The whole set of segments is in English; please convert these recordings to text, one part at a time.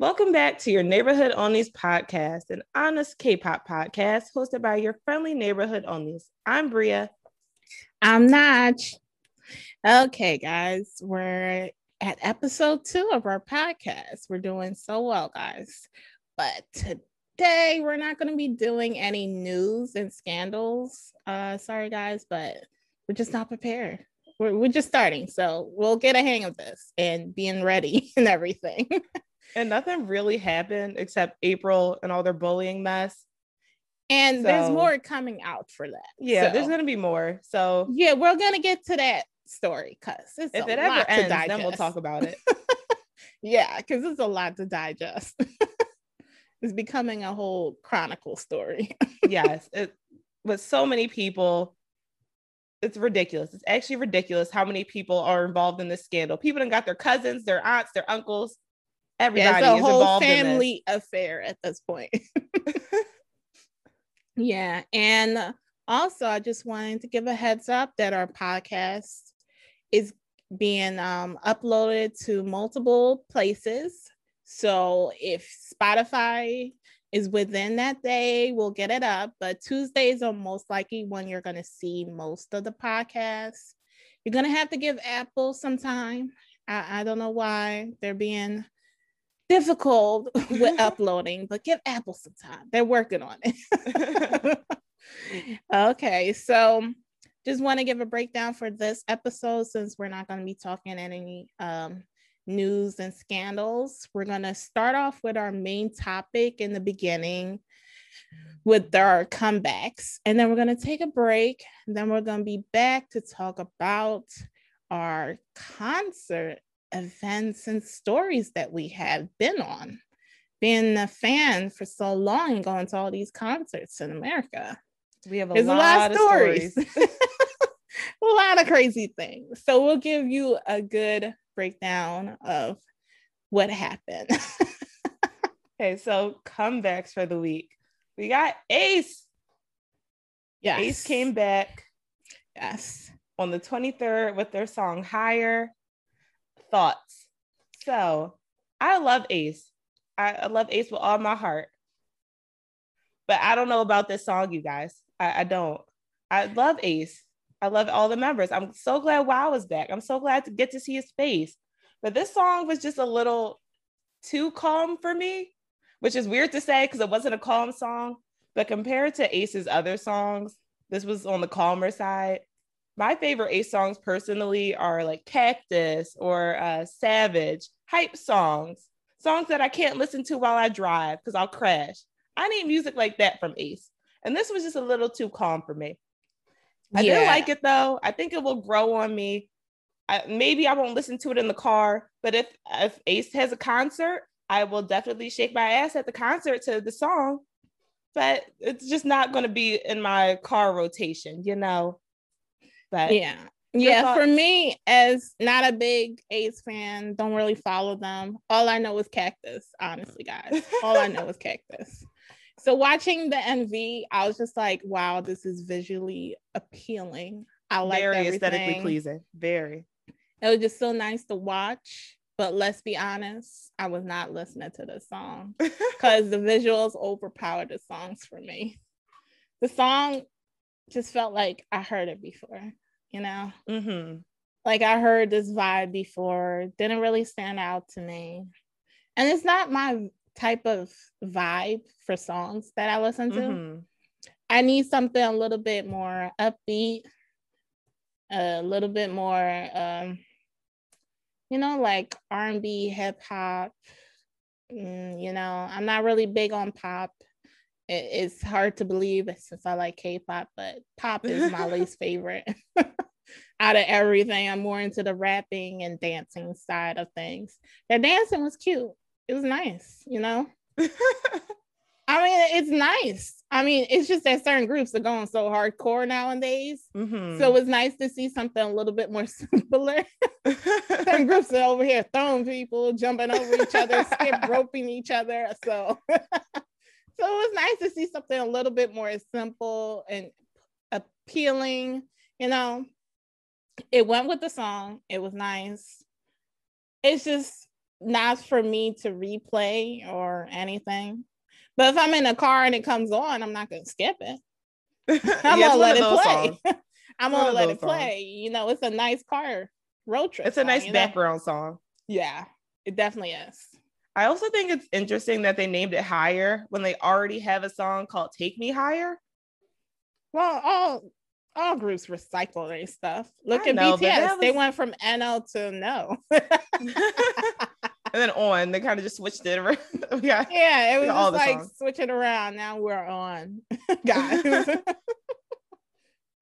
Welcome back to your Neighborhood Unnies podcast, an honest K-pop podcast hosted by your friendly neighborhood unnies. I'm Bria. I'm Naj. Okay, guys, we're at episode two of our podcast. We're doing so well, guys. But today we're not going to be doing any news and scandals. Uh, sorry, guys, but we're just not prepared. We're, we're just starting. So we'll get a hang of this and being ready and everything. and nothing really happened except April and all their bullying mess. And so, there's more coming out for that. Yeah, so, there's gonna be more. So yeah, we're gonna get to that story because if it ever ends, then we'll talk about it. yeah, because it's a lot to digest. it's becoming a whole chronicle story. yes, it with so many people. It's ridiculous. It's actually ridiculous how many people are involved in this scandal. People have got their cousins, their aunts, their uncles, everybody yeah, it's a whole family affair at this point. yeah, and also I just wanted to give a heads up that our podcast is being um, uploaded to multiple places. So if Spotify is within that day, we'll get it up. But Tuesdays are most likely when you're going to see most of the podcasts. You're going to have to give Apple some time. I, I don't know why they're being difficult with uploading, but give Apple some time. They're working on it. okay, so just want to give a breakdown for this episode since we're not going to be talking any um, news and scandals. We're going to start off with our main topic in the beginning with our comebacks, and then we're going to take a break. then we're going to be back to talk about our concert events and stories that we have been on. Being a fan for so long and going to all these concerts in America. We have a, lot, a lot, of stories. stories. a lot of crazy things. So we'll give you a good breakdown of what happened. okay, so comebacks for the week. We got Ace. Yes. Ace came back. Yes. On the 23rd with their song Higher thoughts. So I love Ace. I, love Ace with all my heart. But I don't know about this song, you guys. I, I don't. I love Ace. I love all the members. I'm so glad Wow is back. I'm so glad to get to see his face. But this song was just a little too calm for me, which is weird to say because it wasn't a calm song. But compared to Ace's other songs, this was on the calmer side my favorite Ace songs personally are like Cactus or uh, Savage, hype songs, songs that I can't listen to while I drive because I'll crash. I need music like that from Ace. And this was just a little too calm for me. I yeah. did like it though. I think it will grow on me. I, maybe I won't listen to it in the car, but if if Ace has a concert, I will definitely shake my ass at the concert to the song. But it's just not going to be in my car rotation, you know. But yeah. Yeah, thoughts? for me, as not a big Ace fan, don't really follow them. All I know is Cactus, honestly, guys. All I know is Cactus. So watching the MV, I was just like, wow, this is visually appealing. I like very everything. aesthetically pleasing. Very. It was just so nice to watch. But let's be honest, I was not listening to the song because the visuals overpowered the songs for me. The song just felt like I heard it before, you know? Mm-hmm. Like I heard this vibe before, didn't really stand out to me. And it's not my type of vibe for songs that I listen to. Mm-hmm. I need something a little bit more upbeat, a little bit more, um, you know, like R&B, hip hop. Mm, you know, I'm not really big on pop it's hard to believe since I like K-pop, but pop is my least favorite out of everything. I'm more into the rapping and dancing side of things. The dancing was cute. It was nice, you know. I mean, it's nice. I mean, it's just that certain groups are going so hardcore nowadays. Mm-hmm. So it's nice to see something a little bit more simpler. certain groups are over here throwing people, jumping over each other, skip roping each other. So so it was nice to see something a little bit more simple and appealing, you know. It went with the song. It was nice. It's just not for me to replay or anything. But if I'm in a car and it comes on, I'm not gonna skip it. I'm Yeah, gonna let it play. songs. I'm gonna let it play. You know, it's a nice car road trip. It's a song, nice you know? background song. Yeah, it definitely is. I also think it's interesting that they named it Higher when they already have a song called Take Me Higher. Well, all all groups recycle their stuff. Look I at know, BTS. that They went from NL to no. and then on, they kind of just switched it around. yeah. yeah, it was all just like songs. switch it around. Now we're on, guys.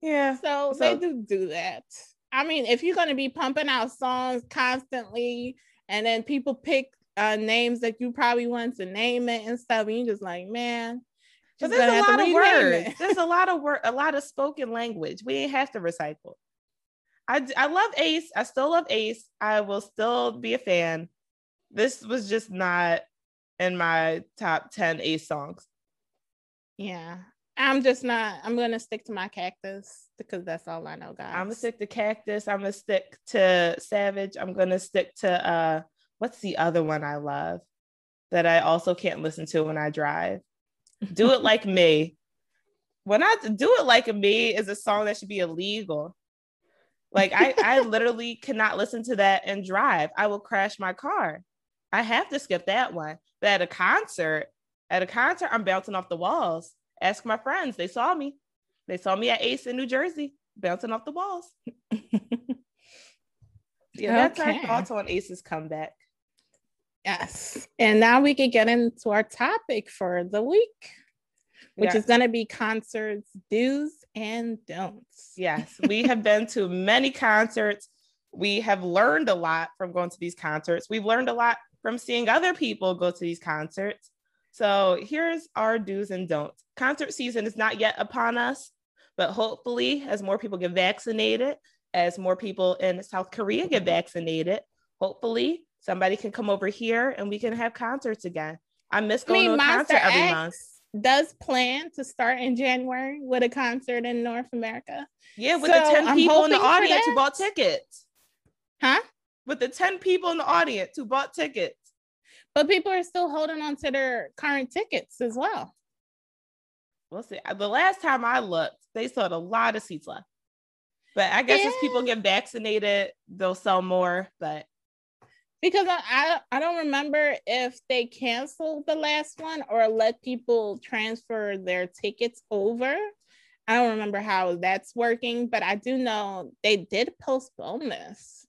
Yeah. so, So- they do do that. I mean, if you're gonna be pumping out songs constantly, and then people pick uh, names that you probably want to name it and stuff, and you just like, man. Just there's a lot of words. There's a lot of word, a lot of spoken language. We ain't have to recycle. I, I love Ace. I still love Ace. I will still be a fan. This was just not in my top 10 Ace songs. Yeah. I'm just not, I'm gonna stick to my cactus because that's all I know, guys. I'm gonna stick to Cactus. I'm gonna stick to Savage. I'm gonna stick to uh what's the other one I love that I also can't listen to when I drive? Do it like me. When I do it like me is a song that should be illegal. Like I, I literally cannot listen to that and drive. I will crash my car. I have to skip that one. But at a concert, at a concert, I'm bouncing off the walls. Ask my friends. They saw me. They saw me at Ace in New Jersey, bouncing off the walls. Yeah, that's Okay. our thoughts on Ace's comeback. Yes. And now we can get into our topic for the week, which Yeah. is going to be concerts, do's and don'ts. Yes, we have been to many concerts. We have learned a lot from going to these concerts. We've learned a lot from seeing other people go to these concerts. So here's our do's and don'ts. Concert season is not yet upon us, but hopefully, as more people get vaccinated, as more people in South Korea get vaccinated, hopefully somebody can come over here and we can have concerts again. I miss I going mean, to a Monsta concert every X month. does plan to start in January with a concert in North America. Yeah, with So, the 10 I'm people in the audience who bought tickets. Huh? with the 10 people in the audience who bought tickets. But people are still holding on to their current tickets as well. We'll see. The last time I looked, they sold a lot of seats left. But I guess as people get vaccinated, they'll sell more. But because I, I don't remember if they canceled the last one or let people transfer their tickets over. I don't remember how that's working, but I do know they did postpone this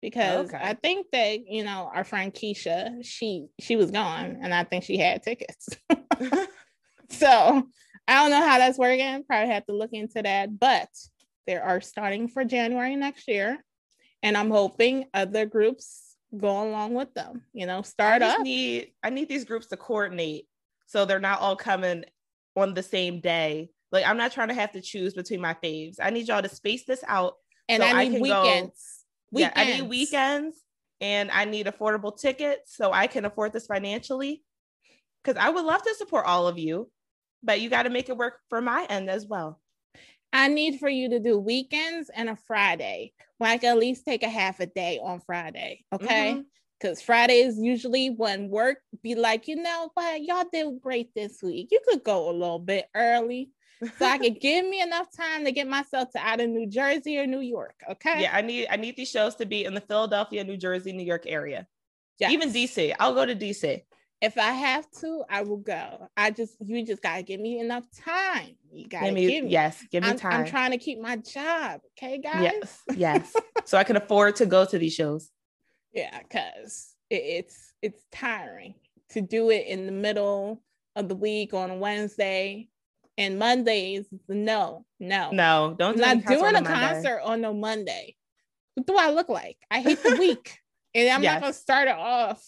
because Okay. I think that you know our friend Keisha she she was gone and I think she had tickets. so I don't know how that's working. Probably have to look into that, but they are starting for January next year, and I'm hoping other groups go along with them. You know, start just up. need I need these groups to coordinate so they're not all coming on the same day. Like I'm not trying to have to choose between my faves. I need y'all to space this out. and so I I need can go- weekends. Yeah, I need Weekends. weekends and I need affordable tickets so I can afford this financially. Because I would love to support all of you, but you got to make it work for my end as well. I need for you to do weekends and a Friday. Where I can at least take a half a day on Friday. Okay. Mhm. Because Friday is usually when work be like, you know what, y'all did great this week. You could go a little bit early. So I could give me enough time to get myself to out of New Jersey or New York. Okay. Yeah, I need I need these shows to be in the Philadelphia, New Jersey, New York area. Yes. Even DC. I'll go to DC. If I have to, I will go. I just you just gotta give me enough time. You gotta Give give me, me. yes, give me I'm, time. I'm trying to keep my job. Okay, guys. Yes, yes. so I can afford to go to these shows. Yeah, because it, it's it's tiring to do it in the middle of the week on a Wednesday and Mondays. No, no, No, don't I'm do not doing a concert on no Monday. What do I look like? I hate the week, and I'm Yes. not gonna start it off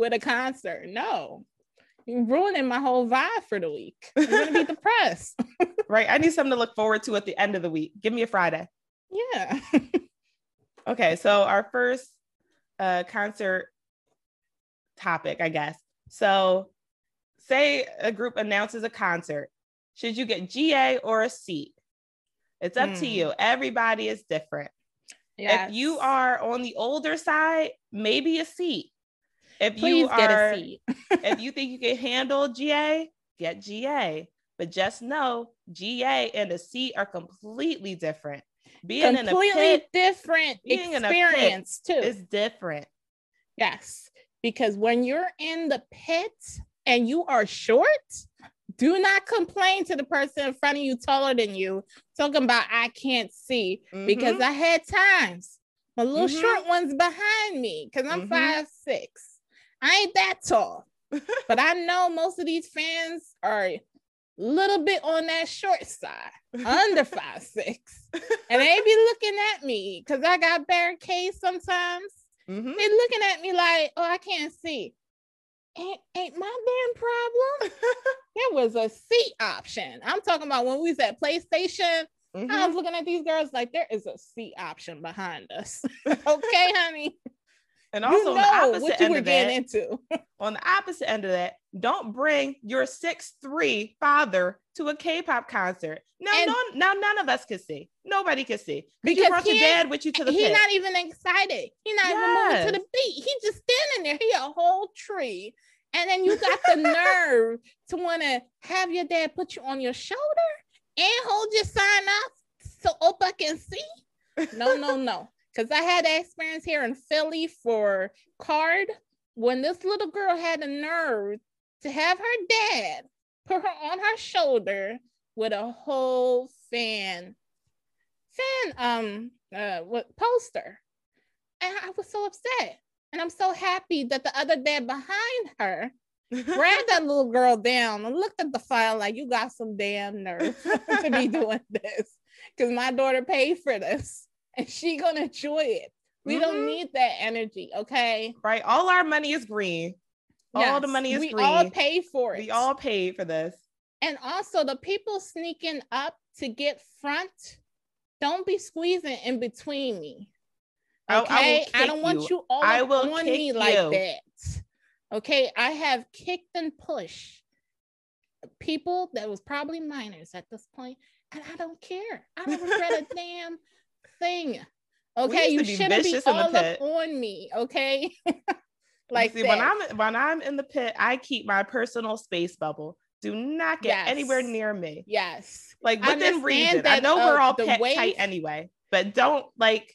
with a concert. No, you're ruining my whole vibe for the week. I'm gonna be depressed. Right. I need something to look forward to at the end of the week. Give me a Friday. yeah. Okay, so our first uh, concert topic, I guess. So, say a group announces a concert. Should you get GA or a seat? It's up to Hmm. you. Everybody is different. Yes. If you are on the older side, maybe a seat. If Please you get are, a seat. if you think you can handle GA, get GA. But just know GA and a C are completely different. Being in a Completely pit different being in a pit experience too. is different. Yes, because when you're in the pit and you are short, do not complain to the person in front of you taller than you, talking about I can't see. Because Mhm. I had times my little Mhm. short ones behind me because I'm Mhm. five six. I ain't that tall, but I know most of these fans are a little bit on that short side, under five six, and they be looking at me because I got barricades sometimes Mhm. they looking at me like, oh, I can't see. Ain't, ain't my damn problem. There was a seat option. I'm talking about when we was at PlayStation. I Mhm. was looking at these girls like there is a seat option behind us. okay, honey. And You also on the know opposite what you end were of getting that, into. on the opposite end of that, don't bring your six three father to a K-pop concert. Now, And- none, now none of us can see. Nobody can see because you brought your he dad with you to the He's not even excited. He's not even moving to the beat. He just standing there. He a whole tree. And then you got the nerve to want to have your dad put you on your shoulder and hold your sign up so Opa can see. No, no, no. Because I had that experience here in Philly for KARD when this little girl had the nerve to have her dad put her on her shoulder with a whole fan fan um uh what poster. And I was so upset. And I'm so happy that the other dad behind her grabbed that little girl down and looked at the file like you got some damn nerve to be doing this. Because my daughter paid for this and she gonna enjoy it. We don't Mhm. need that energy, okay? right? All our money is green. All the money is green. we green. all pay for it. we all paid for this. and also the people sneaking up to get front, don't be squeezing in between me. I- I Okay, I, don't want you. you all I will on me like that. Okay, I have kicked and pushed people that was probably minors at this point, and I don't care. I don't regret a damn thing. Okay, you be shouldn't be the all up on me. Okay, like See, when I'm when I'm in the pit, I keep my personal space bubble. Do not get anywhere near me. yes, Like within understand reason. I know we're all pet wave- tight anyway, but don't like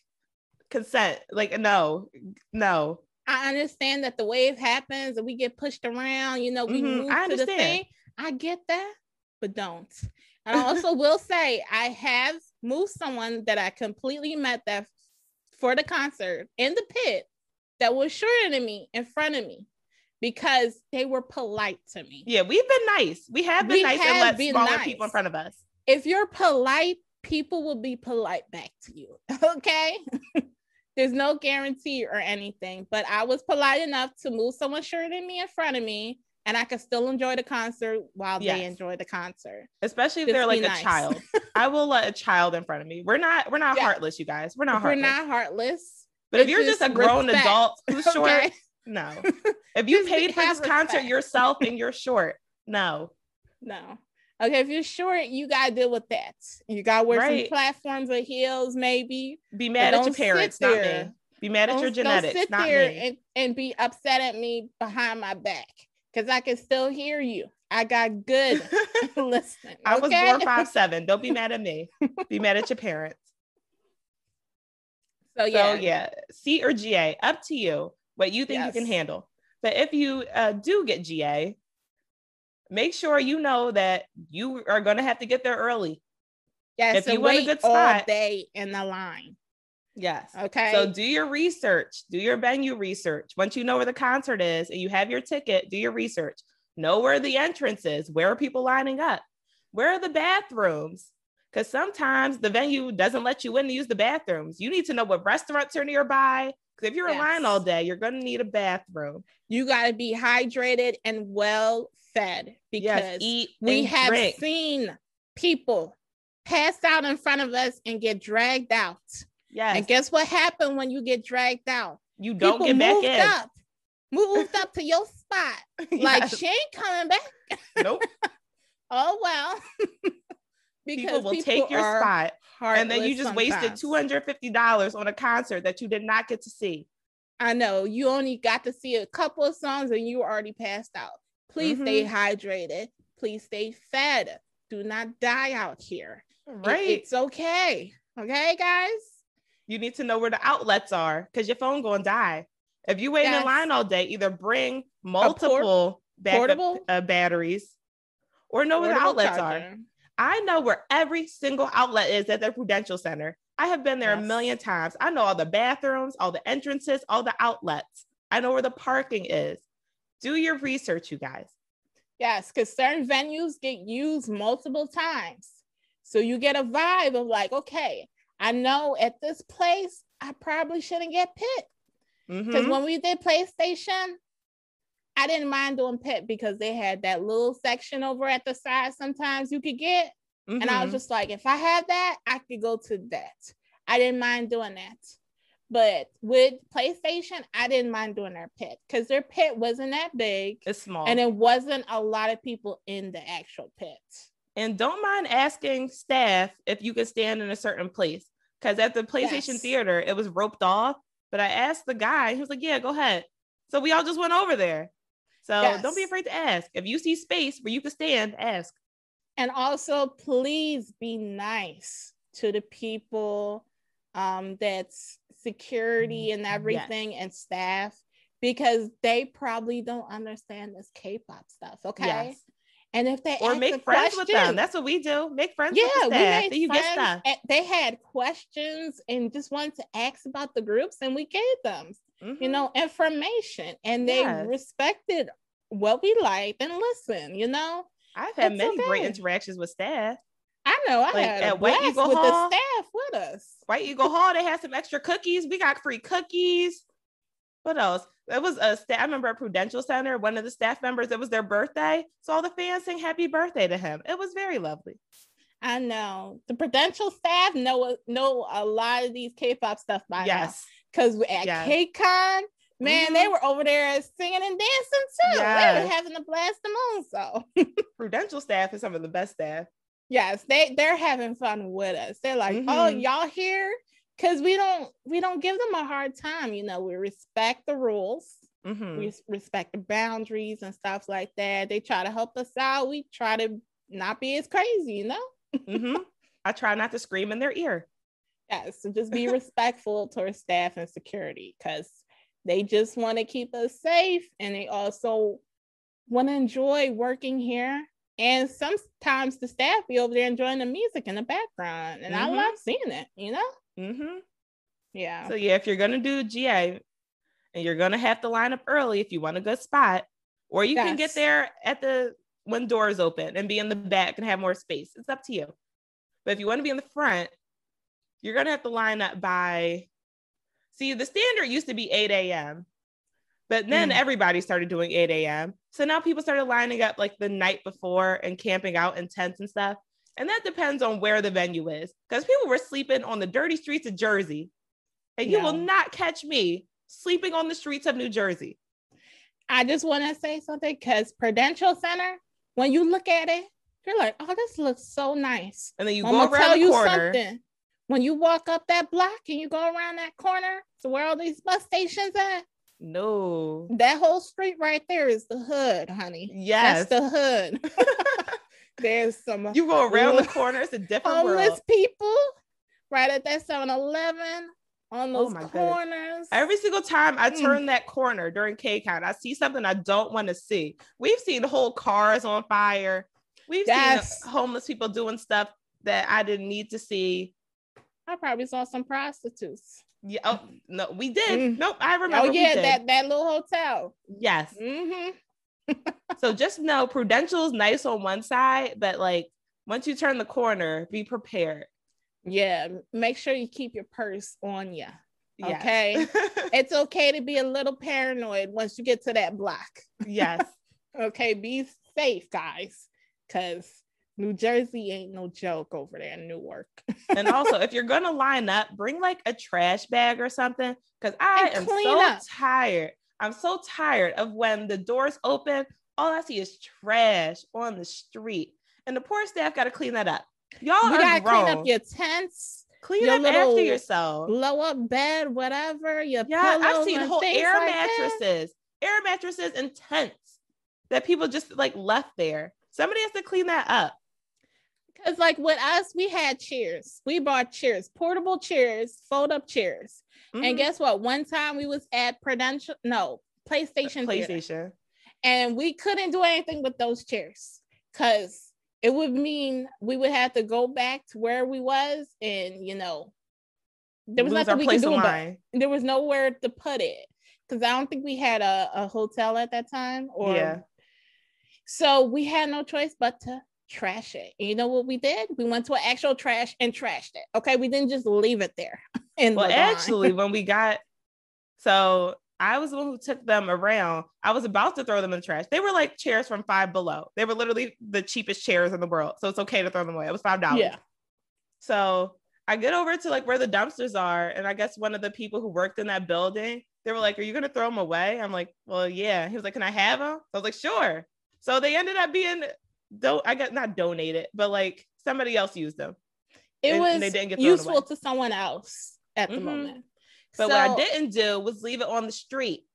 consent. Like no, no. I understand that the wave happens and we get pushed around. You know, we Mhm, move I to the understand. thing. I get that, but don't. And I also will say I have moved someone that I completely met that for the concert in the pit that was shorter than me in front of me because they were polite to me. Yeah, we've been nice. We have been We nice and have let been smaller nice. people in front of us. If you're polite, people will be polite back to you. Okay. There's no guarantee or anything, but I was polite enough to move someone shorter than me in front of me, and I could still enjoy the concert while they enjoy the concert. Especially if Just they're like a child. I will let a child in front of me. We're not we're not Yeah. heartless, you guys. We're not heartless. We're not heartless. but if you're just a grown respect, adult who's short, Okay. no. If you paid for this concert yourself and you're short, no. No. Okay, if you're short, you gotta deal with that. You gotta wear Right. some platforms or heels, maybe. Be But mad at your parents, not me. Be mad at Don't- your don't genetics, sit not there me. And, and be upset at me behind my back because I can still hear you. I got good listening. I was okay? born five seven. Don't be mad at me. Be mad at your parents. So yeah, So yeah, C or GA, up to you. What you think you can handle. But if you uh, do get GA, make sure you know that you are going to have to get there early. yes. if and you want a good all spot- day in the line. Yes. Okay. So do your research, do your venue research. Once you know where the concert is and you have your ticket, do your research. Know where the entrance is. Where are people lining up? Where are the bathrooms? Because sometimes the venue doesn't let you in to use the bathrooms. You need to know what restaurants are nearby. Because if you're in line all day, you're going to need a bathroom. you got to be hydrated and well fed because yes, eat. we have drink. seen people pass out in front of us and get dragged out. Yes, And guess what happened when you get dragged out? you don't people get back moved in. up, moved up to your spot. Like Yes. she ain't coming back. nope. Oh well. because people will take your spot, and then you just wasted hundred fifty dollars on a concert that you did not get to see. I know you only got to see a couple of songs and you already passed out. Please stay Mhm. hydrated. Please stay fed. Do not die out here. It- Right. it's okay. Okay, guys? You need to know where the outlets are because your phone going to die. If you wait Yes. in line all day, either bring multiple backup, portable- uh, batteries or know where the outlets are. I know where every single outlet is at the Prudential Center. I have been there a million times. I know all the bathrooms, all the entrances, all the outlets. I know where the parking is. Do your research, you guys. Yes, because certain venues get used multiple times. So you get a vibe of like, okay, I know at this place, I probably shouldn't get pit. Because Mhm. when we did PlayStation, I didn't mind doing pit because they had that little section over at the side sometimes you could get. And I was Mhm. just like, if I had that, I could go to that. I didn't mind doing that. But with PlayStation, I didn't mind doing their pit because their pit wasn't that big it's small. and it wasn't a lot of people in the actual pit. And don't mind asking staff if you could stand in a certain place. Because at the PlayStation Yes. Theater, it was roped off. But I asked the guy, he was like, Yeah, go ahead. So we all just went over there. So don't be afraid to ask. If you see space where you can stand, ask. And also, please be nice to the people um, that's security and everything and staff because they probably don't understand this K-pop stuff. Okay. Yes. And if they Or ask make a friends with them. question- That's what we do. Make friends yeah, with the we made you get stuff. They had questions and just wanted to ask about the groups, and we gave them, you Mhm. know, information, and they Yes. respected what we liked and listened. You know, I've had It's many great interactions with staff. I know I Like, had a at White blast Eagle with Hall- the staff with us. White Eagle Hall, they had some extra cookies. We got free cookies. What else? It was a staff I remember at Prudential Center, one of the staff members, it was their birthday. So all the fans sang happy birthday to him. It was very lovely. I know the Prudential staff know know a lot of these K-pop stuff by now. yes. Because at Yes. KCON, man, they were over there singing and dancing too. They Yes. were having a blast the moon. So Prudential staff is some of the best staff. yes, they they're having fun with us. They're like, oh, Mhm. y'all here? Because we don't we don't give them a hard time. You know, we respect the rules. Mhm. We respect the boundaries and stuff like that. They try to help us out. We try to not be as crazy, you know? Mhm. I try not to scream in their ear. Yes, so just be respectful to our staff and security because they just want to keep us safe and they also want to enjoy working here. And sometimes the staff be over there enjoying the music in the background. And I Mhm. love seeing it, you know? Hmm Yeah. So yeah, if you're gonna do GA and you're gonna have to line up early if you want a good spot, or you can get there at the when doors open and be in the back and have more space. It's up to you. But if you want to be in the front, you're gonna have to line up by see the standard used to be 8 a.m. But then Mm. everybody started doing 8 a.m. So now people started lining up like the night before and camping out in tents and stuff. And that depends on where the venue is. Because people were sleeping on the dirty streets of Jersey. And you will not catch me sleeping on the streets of New Jersey. I just want to say something because Prudential Center, when you look at it, you're like, oh, this looks so nice. And then you I'm go around tell the you corner. something. When you walk up that block and you go around that corner to where all these bus stations at, No. that whole street right there is the hood, honey. Yes. That's the hood. There's some you go around the corner, it's a different homeless world. people right at that 7-Eleven on Oh those goodness. corners. Every single time I Mm. turn that corner during KCON, I see something I don't want to see. We've seen whole cars on fire. We've Yes. seen homeless people doing stuff that I didn't need to see. I probably saw some prostitutes. Yeah. Oh no, we did. Mm. Nope. I remember. Oh we yeah, that that little hotel. Yes. hmm So just know Prudential's nice on one side, but like once you turn the corner, be prepared. Yeah, make sure you keep your purse on you. Yes. Okay. It's okay to be a little paranoid once you get to that block. yes. Okay, be safe, guys, because New Jersey ain't no joke over there in Newark. And also, if you're gonna line up, bring like a trash bag or something. Because I And am so up. tired. I'm so tired of when the doors open, all I see is trash on the street. And the poor staff gotta clean that up. Y'all you gotta grown. clean up your tents. Clean your up after yourself. blow up bed, whatever. Your Yeah, I've seen whole air like that. mattresses, air mattresses and tents that people just like left there. Somebody has to clean that up. Because like with us, we had chairs. We bought chairs, portable chairs, fold up chairs. And Mhm. guess what? One time we was at Prudential, no, PlayStation, Theater, PlayStation. and we couldn't do anything with those chairs because it would mean we would have to go back to where we was, and you know, there was Lose nothing we could do about. line. There was nowhere to put it because I don't think we had a, a hotel at that time, or Yeah. so we had no choice but to trash it. And you know what we did? We went to an actual trash and trashed it. Okay, we didn't just leave it there. In Well, the actually, when we got so I was the one who took them around. I was about to throw them in the trash. They were like chairs from five below. They were literally the cheapest chairs in the world. So it's okay to throw them away. It was five dollars. yeah, So I get over to like where the dumpsters are, and I guess one of the people who worked in that building, they were like, "Are you gonna throw them away?" I'm like, "Well, yeah." He was like, "Can I have them?" I was like, "Sure." So they ended up being, do I got not donated, but like somebody else used them. it And- was and they didn't get thrown useful to someone else at the Mhm. moment. But what I didn't do was leave it on the street.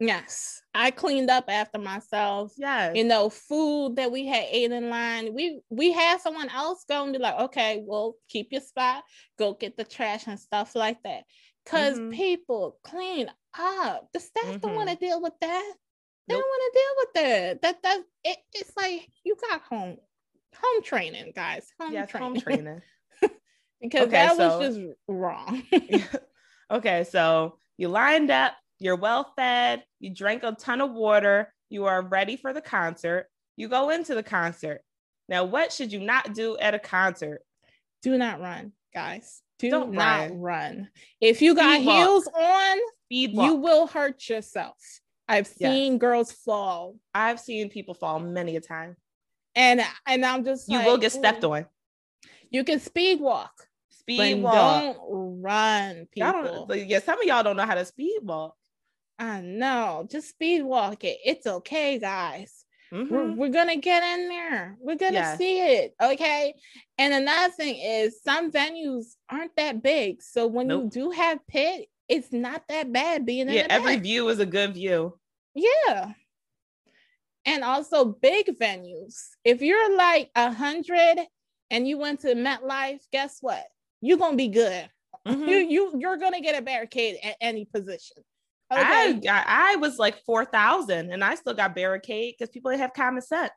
yes, I cleaned up after myself. Yes. You know, food that we had ate in line. We we had someone else go and be like, okay, well, keep your spot, go get the trash and stuff like that. because Mhm. people clean up. The staff don't want to deal with that. They Nope. don't want to deal with that. That that it, it's like you got home home training, guys. Home yes, training. home training. because Okay, that so- was just wrong. okay, so you lined up, you're well fed, you drank a ton of water, you are ready for the concert. You go into the concert. Now, what should you not do at a concert? Do not run, guys. Do Don't not run. run. If you got Speed walk. heels on, Speed walk. you will hurt yourself. I've Yes. seen girls fall, I've seen people fall many a time. and and I'm just You like, will get stepped on. You can speed walk, Speed walk. don't run, people. don't, yeah, some of y'all don't know how to speed walk. I know. Just speed walk it. It's okay, guys. We're, Mhm. we're gonna get in there. We're gonna Yes. see it. Okay. And another thing is some venues aren't that big. So when you do have pit, it's not that bad being in Yeah, every back. view is a good view. Yeah. And also big venues. If you're like a hundred and you went to MetLife, guess what? You're gonna be good. Mhm. You you you're gonna get a barricade at any position. Okay. I, I I was like four thousand, and I still got barricade because people have common sense.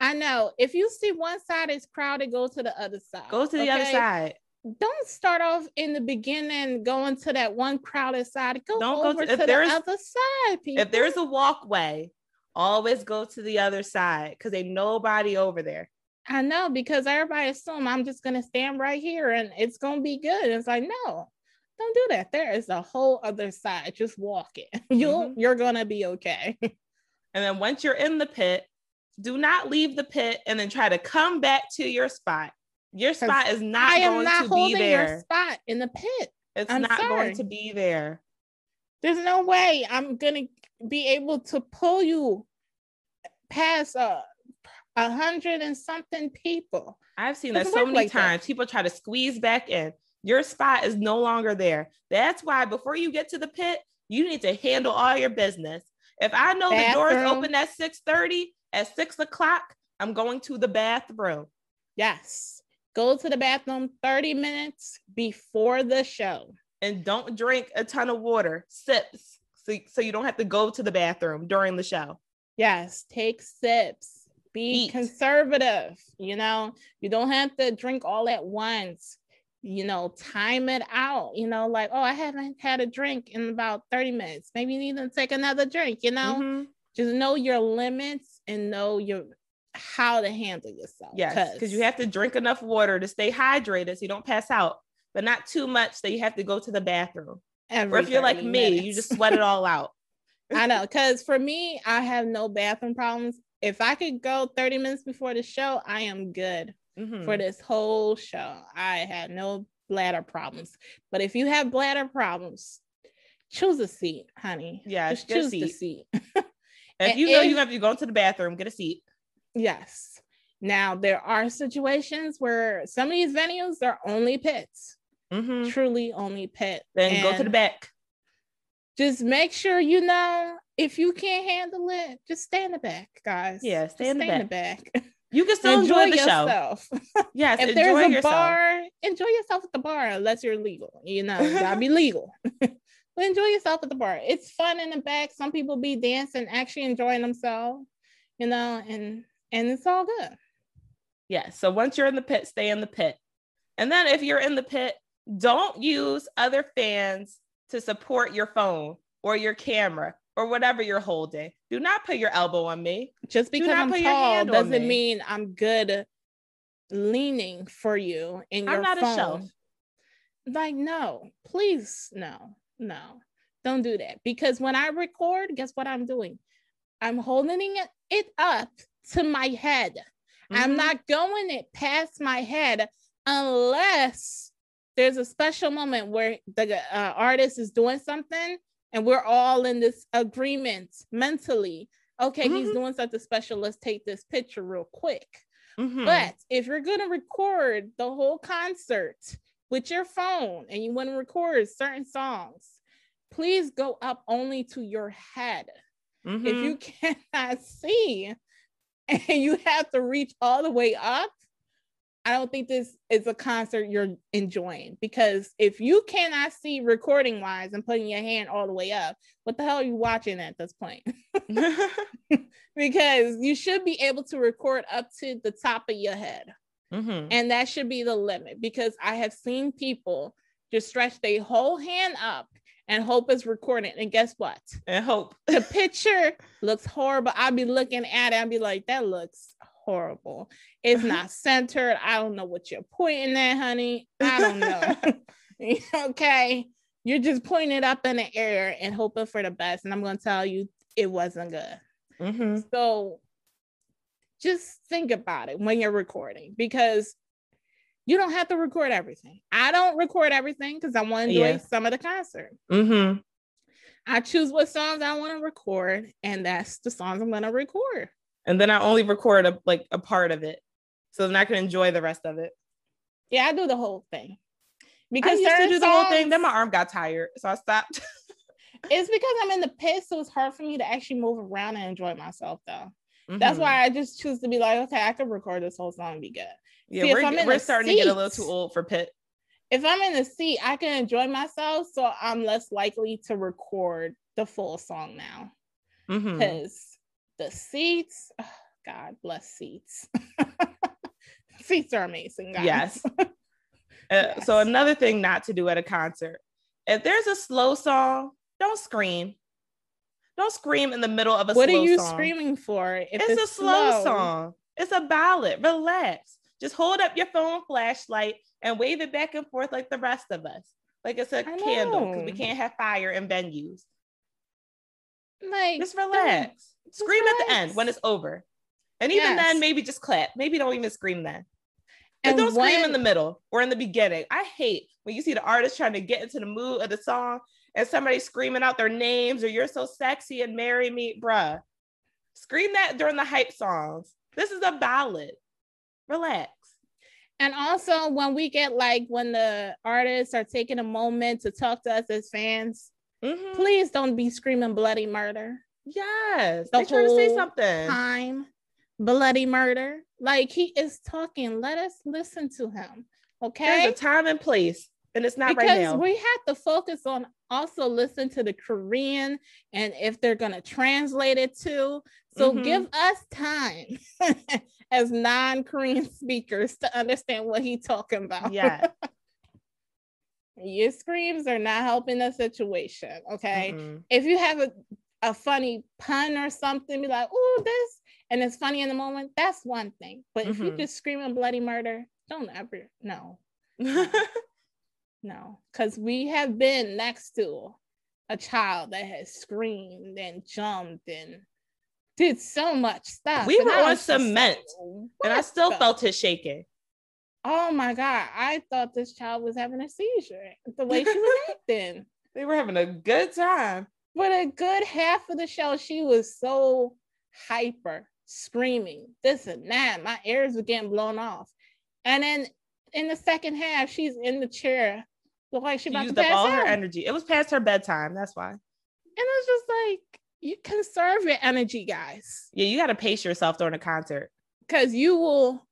I know. If you see one side is crowded, go to the other side. Go to the other side. Don't start off in the beginning going to that one crowded side. Go Don't go over to- to, the other side, people. If there's a walkway, always go to the other side because ain't nobody over there. I know because everybody assume I'm just gonna stand right here and it's gonna be good. It's like no, don't do that. There is a whole other side. Just walk it. You'll Mhm. you're gonna be okay. And then once you're in the pit, do not leave the pit and then try to come back to your spot. Your spot is not I am going not to holding your spot in the pit. It's I'm not sorry. going to be there. There's no way I'm gonna be able to pull you past a a hundred and something people. I've seen that so many like that. times. People try to squeeze back in. Your spot is no longer there. That's why before you get to the pit, you need to handle all your business. If I know the doors Bathroom. open at 6:30, at six o'clock, I'm going to the bathroom. Yes. Go to the bathroom 30 minutes before the show. And don't drink a ton of water. Sips. So, so you don't have to go to the bathroom during the show. Yes, take sips. Be Eat. conservative. You know, you don't have to drink all at once. You know, time it out. You know, like, oh, I haven't had a drink in about 30 minutes. Maybe you need to take another drink, you know? Mhm. Just know your limits and know your how to handle yourself. Yes, because you have to drink enough water to stay hydrated so you don't pass out, but not too much that you have to go to the bathroom. every Or if you're like 30 me, you just sweat it all out. I know, because for me, I have no bathroom problems. If I could go 30 minutes before the show, I am good Mhm. for this whole show. I had no bladder problems. But if you have bladder problems, choose a seat, honey. Yeah, Just a choose the seat. seat. If you know if- you have to go to the bathroom, get a seat. Yes. Now there are situations where some of these venues are only pits. Mhm. Truly only pit. Then go to the back. Just make sure you know if you can't handle it, just stay in the back, guys. Yeah, stay in the in the back. You can still enjoy, the show. yourself. Yes, if enjoy there's a yourself. bar, enjoy yourself at the bar unless you're legal. You know, you gotta be legal. but enjoy yourself at the bar. It's fun in the back. Some people be dancing, actually enjoying themselves, you know, and and it's all good. Yes. So once you're in the pit, stay in the pit. And then if you're in the pit, don't use other fans to support your phone or your camera or whatever you're holding. Do not put your elbow on me. Just because I'm tall doesn't me. mean I'm good leaning for you in your I'm not phone. a shelf. Like, no, please, no, no, don't do that. Because when I record, guess what I'm doing? I'm holding it up to my head. I'm Mhm. not going it past my head unless there's a special moment where the uh, artist is doing something and we're all in this agreement mentally. Okay, he's Mhm. doing something special. Let's take this picture real quick. Mhm. But if you're going to record the whole concert with your phone and you want to record certain songs, please go up only to your head. If Mhm. you cannot see and you have to reach all the way up, I don't think this is a concert you're enjoying because if you cannot see recording wise and putting your hand all the way up, what the hell are you watching at this point? because you should be able to record up to the top of your head. Mhm. And that should be the limit because I have seen people just stretch their whole hand up and hope it's recording. And guess what? and hope. The picture looks horrible. I'll be looking at it and be like, that looks horrible. It's not centered. I don't know what you're pointing at, honey. I don't know. okay. You're just pointing it up in the air and hoping for the best. And I'm going to tell you, it wasn't good. Mhm. So just think about it when you're recording because you don't have to record everything. I don't record everything because I want to enjoy Yeah. some of the concert. Mhm. I choose what songs I want to record, and that's the songs I'm going to record. And then I only record a like a part of it. So then I can enjoy the rest of it. Yeah, I do the whole thing. Because I used to do the whole thing. Then my arm got tired. So I stopped. It's because I'm in the pit, so it's hard for me to actually move around and enjoy myself, though. That's Mhm. why I just choose to be like, okay, I can record this whole song and be good. Yeah, See, we're, we're starting to get a little too old for pit. if I'm in the seat, I can enjoy myself, so I'm less likely to record the full song now because the seats, oh, God bless seats. seats are amazing, guys. Yes. Uh, So another thing not to do at a concert, if there's a slow song, don't scream. Don't scream in the middle of a what slow are you song. screaming for? If It's, a slow, song. It's a ballad. Relax. Just hold up your phone flashlight and wave it back and forth like the rest of us. Like it's a candle because we can't have fire in venues. Like Just relax. Scream at the end when it's over. And even Yes. then, maybe just clap. Maybe don't even scream then. And And don't scream in the middle or in the beginning. I hate when you see the artist trying to get into the mood of the song and somebody screaming out their names or you're so sexy and marry me, bruh. Scream that during the hype songs. This is a ballad. Relax. And also when we get like when the artists are taking a moment to talk to us as fans, Mhm. please don't be screaming bloody murder. Yes. The they trying to say something. Time, bloody murder. Like he is talking. Let us listen to him. Okay. There's a time and place, and it's not because right now. we have to focus on also listen to the Korean and if they're gonna translate it too. So Mhm. give us time as non-Korean speakers to understand what he's talking about. yeah. Your screams are not helping the situation. Okay. Mm-mm. If you have a, a funny pun or something, be like, oh, this, and it's funny in the moment, that's one thing. But if you Mhm. just screaming bloody murder, don't ever, no, no. Because we have been next to a child that has screamed and jumped and did so much stuff. We were on was cement, and I still the felt it shaking. Oh my God. I thought this child was having a seizure the way she was acting. They were having a good time. For a good half of the show, she was so hyper, screaming, this and that. My ears were getting blown off. And then in the second half, she's in the chair Look like she, She about used to up all out. her energy. It was past her bedtime. That's why. And it's just like you conserve your energy, guys, Yeah, you got to pace yourself during a concert. because you will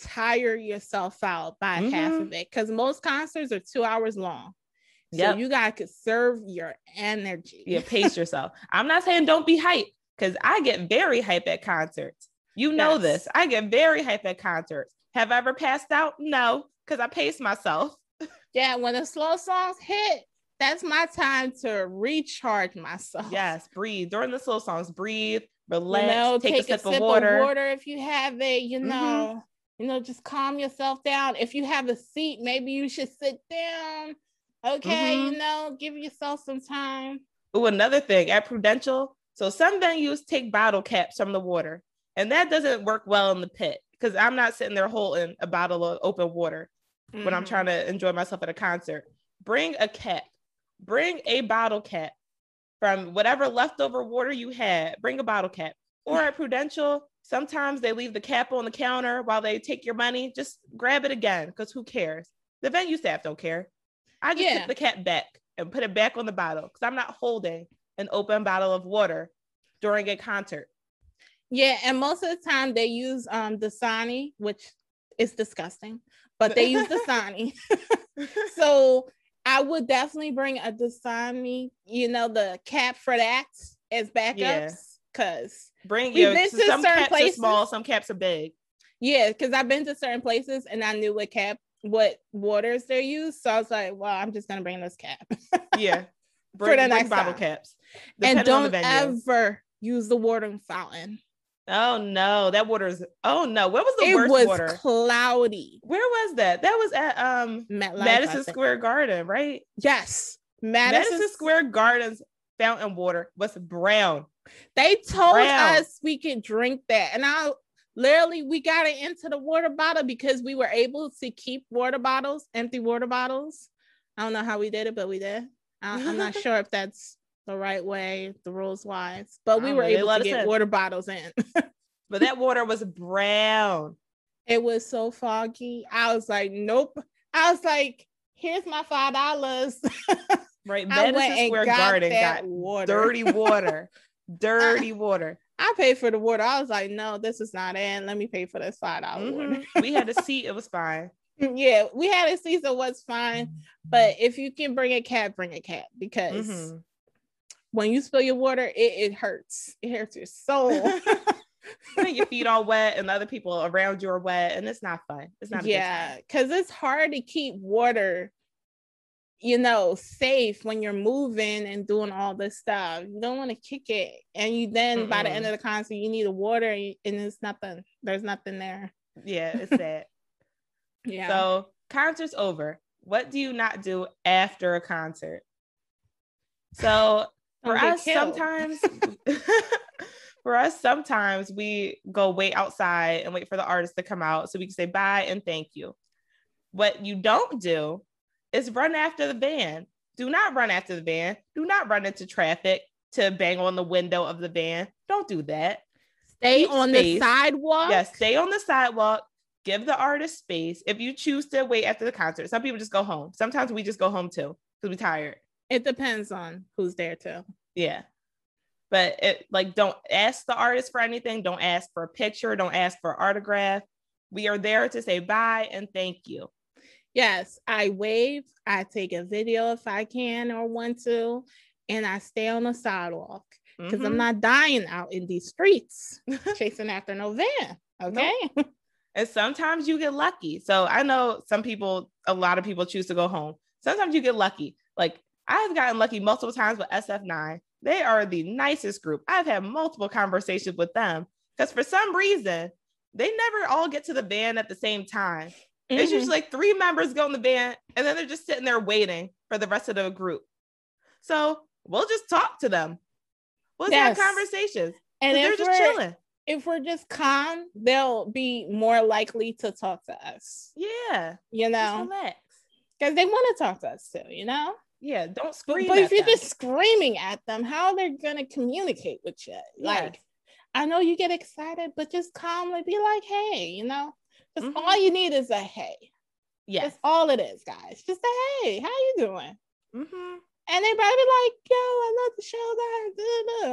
tire yourself out by half Mhm. of it. Because most concerts are two hours long. So you gotta conserve your energy. Yeah, pace yourself. I'm not saying don't be hype because I get very hype at concerts. You know Yes. this. I get very hype at concerts. Have I ever passed out? No, because I pace myself. Yeah, when the slow songs hit, that's my time to recharge myself. Yes, breathe during the slow songs. Breathe, you relax, know, take, take, a sip, of water. if you have it. You Mhm. know, you know, just calm yourself down. If you have a seat, maybe you should sit down. Okay, Mhm. you know, give yourself some time. Oh, another thing at Prudential. So some venues take bottle caps from the water, and that doesn't work well in the pit because I'm not sitting there holding a bottle of open water. when I'm trying to enjoy myself at a concert. Bring a cap, bring a bottle cap from whatever leftover water you had. Bring a bottle cap. Or at Prudential, sometimes they leave the cap on the counter while they take your money. Just grab it again because who cares? The venue staff don't care. I just Yeah. put the cap back and put it back on the bottle because I'm not holding an open bottle of water during a concert. Yeah, and most of the time they use um Dasani, which is disgusting, but they use Dasani. so I would definitely bring a Dasani, you know, the cap for that as backups. Yeah. Cause Bring We've your been to some certain caps are places. small, some caps are big. yeah, because I've been to certain places and I knew what cap what waters they use. So I was like, well, I'm just gonna bring this cap. Yeah. For Bring, the bring next bottle caps. and don't ever use the watering fountain. Oh no, that water's oh no. Where was the it worst was water? cloudy. Where was that? That was at um MetLife, Madison. Square Garden, right? Yes. Madison, Madison, Square Garden's fountain water was brown. They told Brown. us we could drink that. And I literally we got it into the water bottle because we were able to keep water bottles, empty water bottles. I don't know how we did it, but we did. I, I'm not sure if that's the right way, the rules wise, but we were know. Able to get in. water bottles in. But that water was brown. it was so foggy. I was like, nope. I was like, here's my five dollars. Right. Madison Square got Garden that got water. dirty water. dirty water. I paid for the water. I was like, no, this is not in. Let me pay for this five dollar water. Mhm. we had a seat, it was fine. yeah, we had a season was fine, but if you can bring a cat, bring a cat because Mhm. When you spill your water, it, it hurts. It hurts your soul. Your feet all wet and the other people around you are wet, and it's not fun. It's not yeah, because it's hard to keep water, you know, safe when you're moving and doing all this stuff. You don't want to kick it, and you then by the end of the concert, you need a water, and and it's nothing. There's nothing there. Yeah, it's sad. Yeah. So concert's over. What do you not do after a concert? So for us, sometimes for us, sometimes we go wait outside and wait for the artist to come out so we can say bye and thank you. What you don't do is run after the van. Do not run after the van. Do not run into traffic to bang on the window of the van. Don't do that. Stay keep on space. the sidewalk. Yes, stay on the sidewalk. Give the artist space. If you choose to wait after the concert, some people just go home. Sometimes we just go home too because we're tired. It depends on who's there too. Yeah. But it like don't ask the artist for anything. Don't ask for a picture. Don't ask for autograph. We are there to say bye and thank you. Yes, I wave. I take a video if I can or want to, and I stay on the sidewalk because I'm Mhm. not dying out in these streets chasing after no van. Okay. And sometimes you get lucky. So I know some people, a lot of people choose to go home. Sometimes you get lucky. Like I've gotten lucky multiple times with SF9. They are the nicest group. I've had multiple conversations with them because for some reason, they never all get to the van at the same time. It's Mhm. usually like three members go in the van and then they're just sitting there waiting for the rest of the group. So we'll just talk to them. We'll Yes. have conversations. and they're just chilling. if we're just calm, they'll be more likely to talk to us, Yeah. you know, because they want to talk to us too, you know. Yeah. Don't scream. but at if you're them. just screaming at them, how are they gonna communicate with you? Like, Yes. I know you get excited, but just calmly be like, "Hey," you know. Just Mhm. all you need is a hey. Yes. That's all it is, guys. Just say, hey, how you doing? Mm-hmm. And they probably be like, yo, I love the show,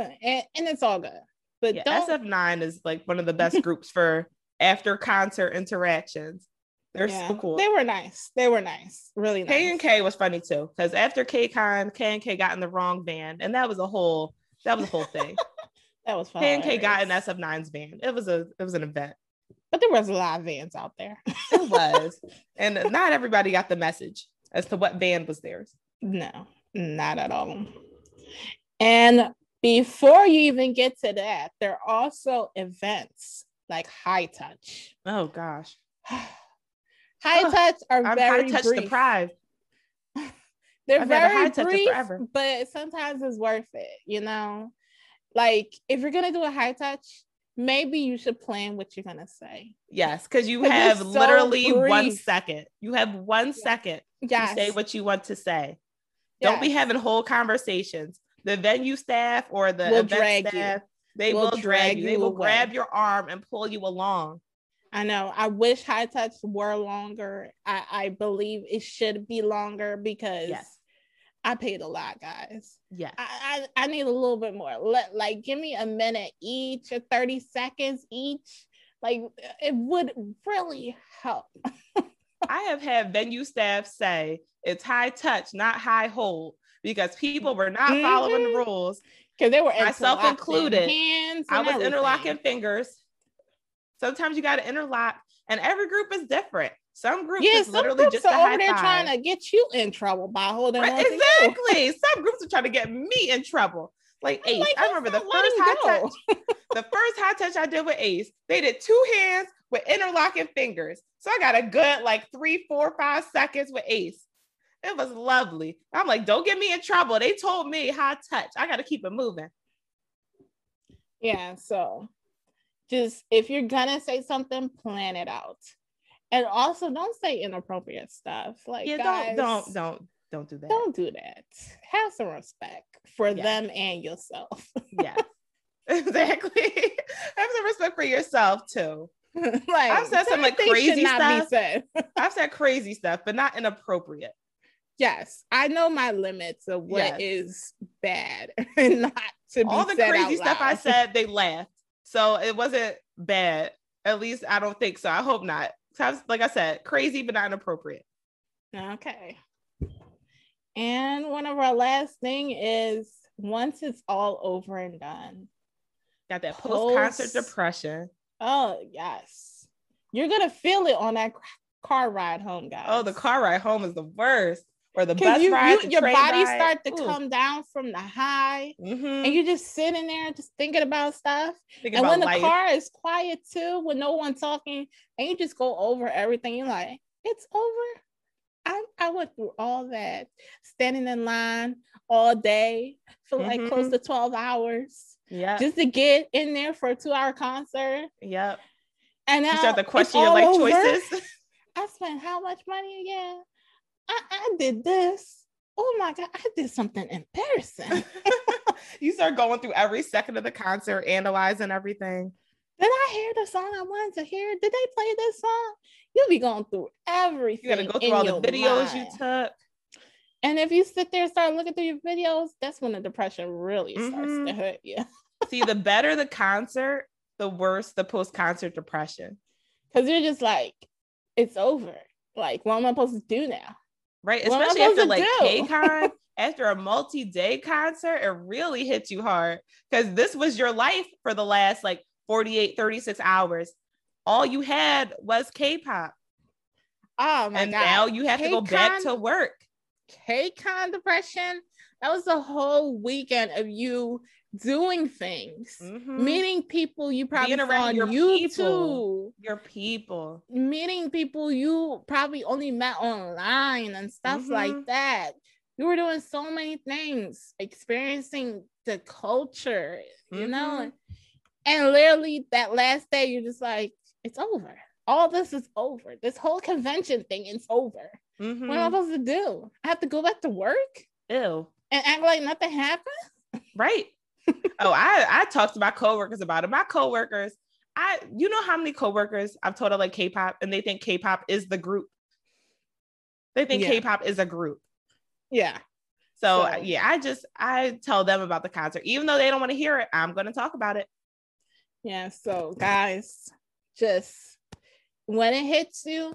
guys. And, and it's all good. But Yeah, don't SF9 is like one of the best groups for after concert interactions. They're yeah, so cool. They were nice. They were nice. Really nice. KNK was funny too, because after KCon, KNK got in the wrong band, and that was a whole that was a whole thing. that was fun. KNK got in SF9's band. It was a it was an event. But there was a lot of vans out there. It was, and not everybody got the message as to what band was theirs. no, not at all. And before you even get to that, there are also events like high touch. Oh gosh, high touch are I'm very high touch brief. deprived. They're I've very brief, forever. but sometimes it's worth it, you know? Like if you're gonna do a high touch, maybe you should plan what you're gonna say. Yes, because you have so literally one brief. second. You have one second Yes. to say what you want to say. Don't be having whole conversations. The venue staff or the Will event drag you. staff, they Will will, drag drag you. They will away. grab your arm and pull you along. I know. I wish high touch were longer. I, I believe it should be longer because Yes. I paid a lot, guys. Yes. I, I, I need a little bit more. Let like give me a minute each or 30 seconds each. Like it would really help. I have had venue staff say it's high touch, not high hold, because people were not following the mm-hmm. rules. Because they were Myself included. Hands I was everything. interlocking fingers. Sometimes you got to interlock, and every group is different. Some groups Yeah, is some literally groups just are over there five. trying to get you in trouble by holding Right, on to you. exactly. Some groups are trying to get me in trouble. Like I'm Ace, like, I remember the first high go. touch. the first high touch I did with Ace, they did two hands with interlocking fingers. So I got a good like three, four, five seconds with Ace. It was lovely. I'm like, don't get me in trouble. They told me high touch. I got to keep it moving. Yeah, so just if you're gonna say something, plan it out. And also don't say inappropriate stuff. Like Yeah, guys, don't, don't, don't, don't do that. don't do that. Have some respect for Yeah. them and yourself. Yeah, exactly. Have some respect for yourself too. like I've said some, like, certain things should crazy stuff. I've said crazy stuff, but not inappropriate. yes, I know my limits of what Yes. is bad and not to be all the crazy stuff I said, they laughed. So it wasn't bad. At least I don't think so. I hope not. Like I said, crazy but not inappropriate. Okay. And one of our last thing is once it's all over and done. Got that post concert depression. Oh yes, you're gonna feel it on that car ride home, guys. Oh, the car ride home is the worst. Or the bus you, ride. you your body ride. start to Ooh. come down from the high, Mhm. and you're just sitting there just thinking about stuff. Thinking and about when the life. car is quiet too, with no one talking, and you just go over everything, you're like, it's over. I, I went through all that, standing in line all day for like close Mhm. to 12 hours Yep. just to get in there for a two hour concert. yep. And now You start to question your life over. choices. I spent how much money again? I, I did this. Oh my God, I did something embarrassing. you start going through every second of the concert, analyzing everything. did I hear the song I wanted to hear? Did they play this song? You'll be going through everything. You got to go through all the videos you took. And if you sit there and start looking through your videos, that's when the depression really starts to Mhm. hurt you. See, the better the concert, the worse the post concert depression. Because you're just like, it's over. Like, what am I supposed to do now? Right. What Especially after like? KCON, after a multi day concert, it really hits you hard because this was your life for the last like 48, 36 hours. All you had was K pop. Oh my And God. now you have to go back to work. KCON depression. That was the whole weekend of you doing things, Mhm. meeting people you probably Being saw on YouTube, people. Your people. meeting people you probably only met online and stuff like Mhm. that. You were doing so many things, experiencing the culture, you know, Mhm. and literally that last day, you're just like, it's over. All this is over. This whole convention thing is over. What am I supposed to do? I have to go back to work Ew. and act like nothing happened? Right. oh, I I talked to my coworkers about it. My coworkers, I you know how many coworkers I've told I like K-pop and they think K-pop is the group. They think Yeah. K-pop is a group. Yeah. So, So- yeah, I just I tell them about the concert, even though they don't want to hear it. I'm going to talk about it. Yeah. So guys, just when it hits you,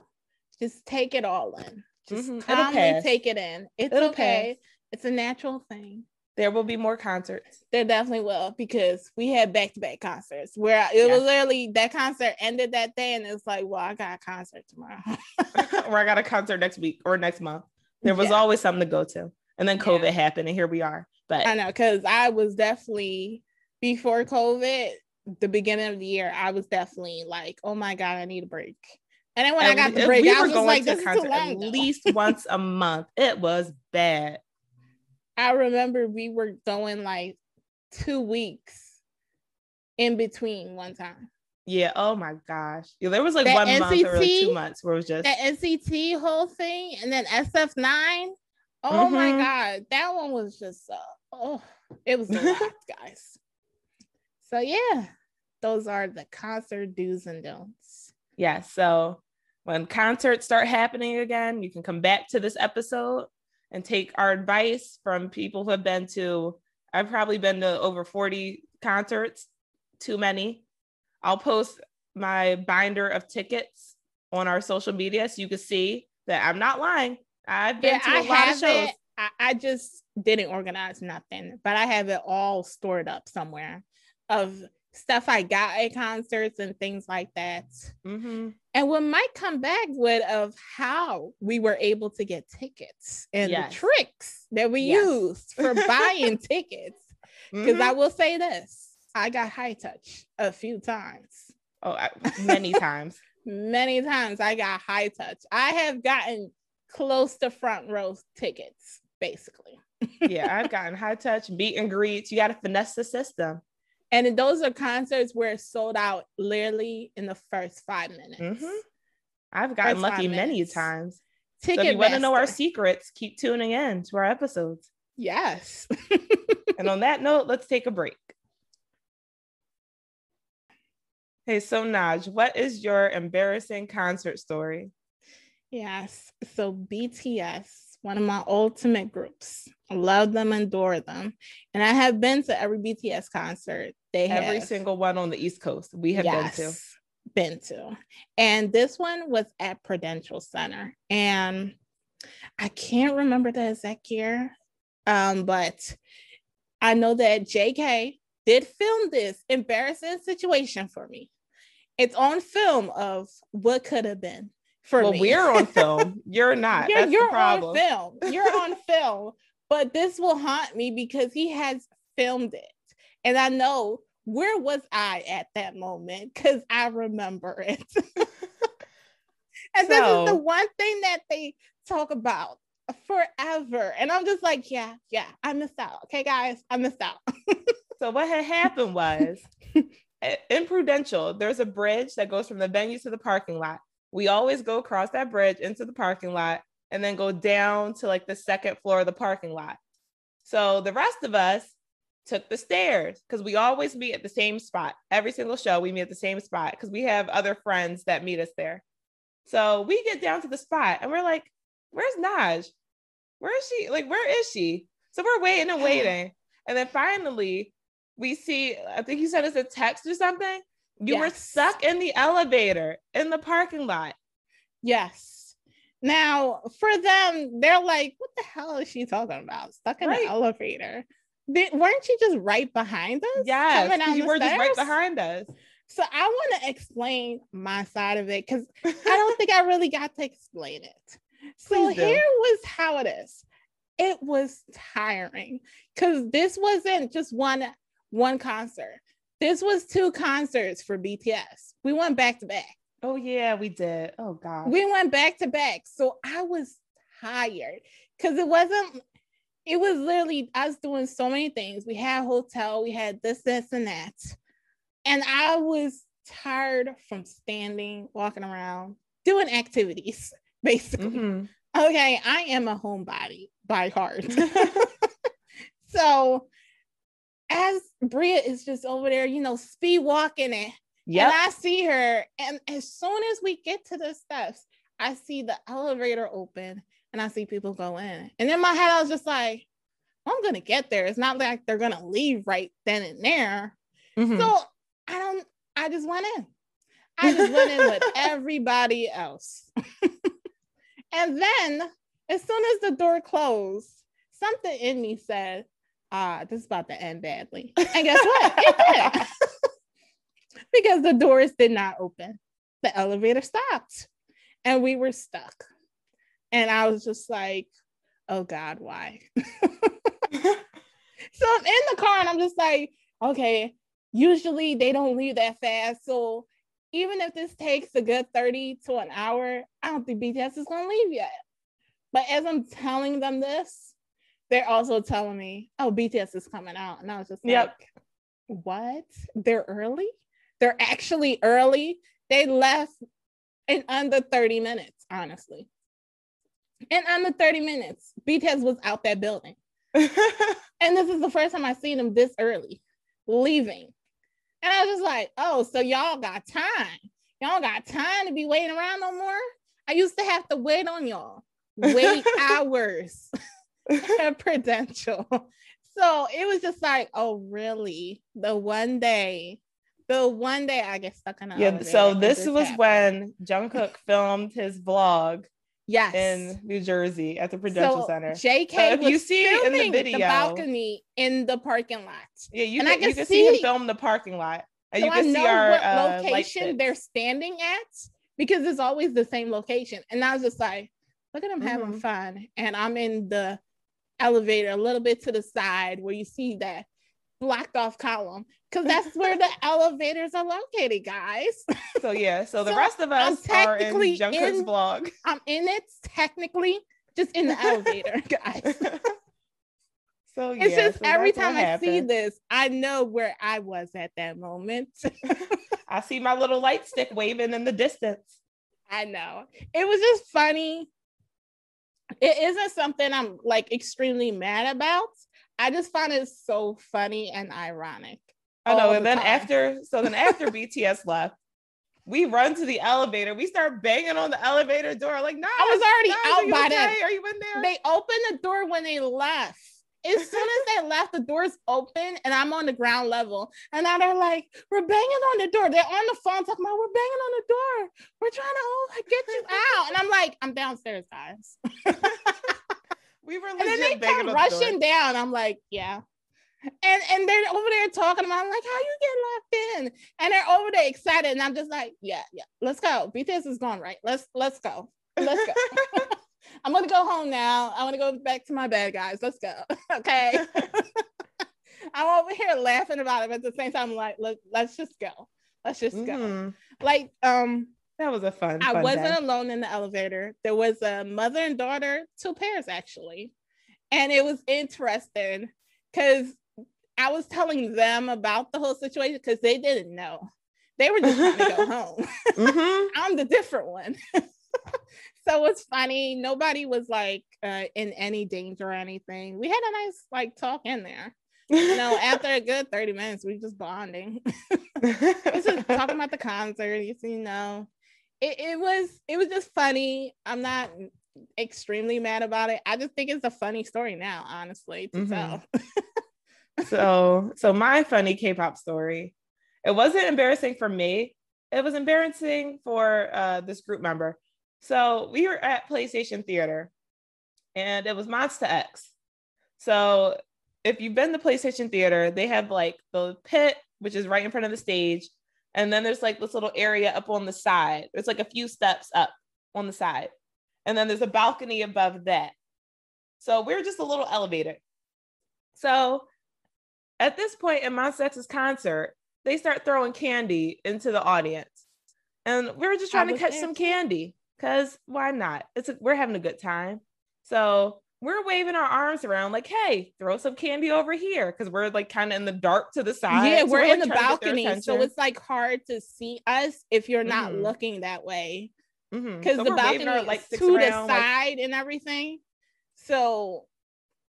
just take it all in. Just Mhm. Calmly take it in. It's It'll okay. It's a natural thing. There will be more concerts. There definitely will because we had back to back concerts where it was literally that concert ended that day, and it's like, well, I got a concert tomorrow. or I got a concert next week or next month. There was Yeah. always something to go to. And then Yeah. COVID happened and here we are. But I know because I was definitely before COVID, the beginning of the year, I was definitely like, oh my god, I need a break. And then when I got the break, we I was going like, to this is too concert long. at though. least once a month. It was bad. I remember we were going like two weeks in between one time. Yeah. Oh my gosh. Yeah, there was like That one month or two months where it was just That NCT whole thing, and then SF9. Oh my Mhm. god, that one was just uh, oh, it was a lot, guys. So yeah, those are the concert do's and don'ts. yeah. So when concerts start happening again, you can come back to this episode and take our advice from people who have been to. I've probably been to over 40 concerts, too many. I'll post my binder of tickets on our social media so you can see that I'm not lying. I've been Yeah, to a I lot of shows. it. I, I just didn't organize nothing, but I have it all stored up somewhere of stuff I got at concerts and things like that. hmm And we might come back with of how we were able to get tickets and Yes. the tricks that we Yes. used for buying tickets. Because Mhm. I will say this, I got high touch a few times. oh, I, many times. Many times I got high touch. I have gotten close to front row tickets, basically. Yeah, I've gotten high touch, meet and greets. You got to finesse the system. And those are concerts where it sold out literally in the first five minutes. Mhm. I've gotten First lucky many times. So Ticket if you want to know our secrets, keep tuning in to our episodes. yes. And on that note, let's take a break. Hey, so Naj, what is your embarrassing concert story? Yes. So BTS, one of my ultimate groups. I love them, adore them. And I have been to every BTS concert they have. Every single one on the East Coast we have been to. Been to. And this one was at Prudential Center. And I can't remember the exact year. Um, but I know that JK did film this embarrassing situation for me. It's on film of what could have been for Well, me. we're on film. You're not. You're the problem. on film. You're on film. But this will haunt me because he has filmed it. And I know where was I at that moment? Because I remember it. and this is the one thing that they talk about forever. And I'm just like, yeah, yeah, I missed out. Okay, guys, I missed out. So what had happened was i- eh, in Prudential, there's a bridge that goes from the venue to the parking lot. We always go across that bridge into the parking lot and then go down to like the second floor of the parking lot. So the rest of us took the stairs because we always meet at the same spot. Every single show, we meet at the same spot because we have other friends that meet us there. So we get down to the spot and we're like, where's Naj? Where is she? Like, where is she? So we're waiting and waiting. And then finally, we see, I think he sent us a text or something. You were stuck in the elevator in the parking lot. Yes. Now, for them, they're like, what the hell is she talking about? Stuck in Right. the elevator. Did, weren't you just right behind us? Yes, coming 'cause down you were just right behind us. So I want to explain my side of it because I don't think I really got to explain it. So here was how it is. It was tiring because this wasn't just one one concert. This was two concerts for BTS. We went back to back. Oh yeah, we did. Oh god. We went back to back. So I was tired because it wasn't, it was literally us doing so many things. We had hotel, we had this, this, and that. And I was tired from standing, walking around, doing activities, basically. Mhm. Okay, I am a homebody by heart. so as Bria is just over there, you know, speed walking it. Yeah. And I see her, and as soon as we get to the steps, I see the elevator open. And I see people go in. And in my head, I was just like, I'm gonna get there. It's not like they're gonna leave right then and there. Mm-hmm. So I don't, I just went in. I just went in with everybody else. and then as soon as the door closed, something in me said, ah, this is about to end badly. And guess what? It did. because the doors did not open. The elevator stopped and we were stuck. And I was just like, oh God, why? so I'm in the car and I'm just like, okay, usually they don't leave that fast. So even if this takes a good 30 to an hour, I don't think BTS is going to leave yet. But as I'm telling them this, they're also telling me, oh, BTS is coming out. And I was just yep. like, what? They're early? They're actually early. They left in under 30 minutes, honestly. In under 30 minutes, BTS was out that building. and this is the first time I seen them this early, leaving. And I was just like, oh, so y'all got time. Y'all got time to be waiting around no more. I used to have to wait on y'all, wait hours at Prudential. So it was just like, oh, really? The one day the one day I get stuck in yeah. So this, this was happened. when Jungkook filmed his vlog. Yes, in New Jersey at the Prudential so Center. JK, so you see in the video, the balcony in the parking lot. Yeah, you and can, I can, you can see, see him film the parking lot, and so you can I see our uh, location they're standing at because it's always the same location. And I was just like, look at them mm-hmm. having fun, and I'm in the elevator a little bit to the side where you see that blocked off column because that's where the elevators are located, guys. So yeah, so the so rest of us are in Jungkook's vlog. I'm in it technically, just in the elevator, guys. So yeah, it's just so every time I see this, I know where I was at that moment. I see my little light stick waving in the distance. I know. It was just funny. It isn't something I'm like extremely mad about. I just find it so funny and ironic. I know. And the then time. after, so then after BTS left, we run to the elevator. We start banging on the elevator door. Like, no, I was already out by okay? then. Are you in there? They opened the door when they left. As soon as they left, the doors open and I'm on the ground level. And now they're like, we're banging on the door. They're on the phone talking about, we're banging on the door. We're trying to oh, get you out. And I'm like, I'm downstairs, guys. we were and then they come rushing down. I'm like, yeah, and and they're over there talking about like how you get locked in? And they're over there excited. And i'm just like yeah yeah let's go. Bts is gone right? Let's let's go. Let's go. I'm gonna go home now. I want to go back to my bed guys. Let's go. Okay. I'm over here laughing about it but at the same time I'm like Let, let's just go. Let's just mm-hmm. go like um that was a fun. I fun wasn't day. alone in the elevator. There was a mother and daughter, two pairs actually, and it was interesting because I was telling them about the whole situation because they didn't know. They were just trying to go home. Mm-hmm. I'm the different one. so it's funny. Nobody was like uh, in any danger or anything. We had a nice like talk in there. You know, after a good 30 minutes, we just bonding. We just talking about the concert. You see, you know, it, it was it was just funny. I'm not extremely mad about it. I just think it's a funny story now, honestly, to mm-hmm. tell so so my funny K-pop story. It wasn't embarrassing for me. It was embarrassing for uh, this group member. So we were at PlayStation Theater, and it was Monsta X. So if you've been to PlayStation Theater, they have like the pit, which is right in front of the stage, and then there's like this little area up on the side. There's like a few steps up on the side, and then there's a balcony above that. So we're just a little elevator. So at this point in Monsta X's concert, they start throwing candy into the audience. And we were just trying to catch there. some candy because why not? It's a, we're having a good time. So we're waving our arms around like, hey, throw some candy over here because we're like kind of in the dark to the side. Yeah, so we're, we're in like, the balcony. So it's like hard to see us if you're not mm-hmm. looking that way. Because mm-hmm. so the balcony our, like, to the side like... and everything. So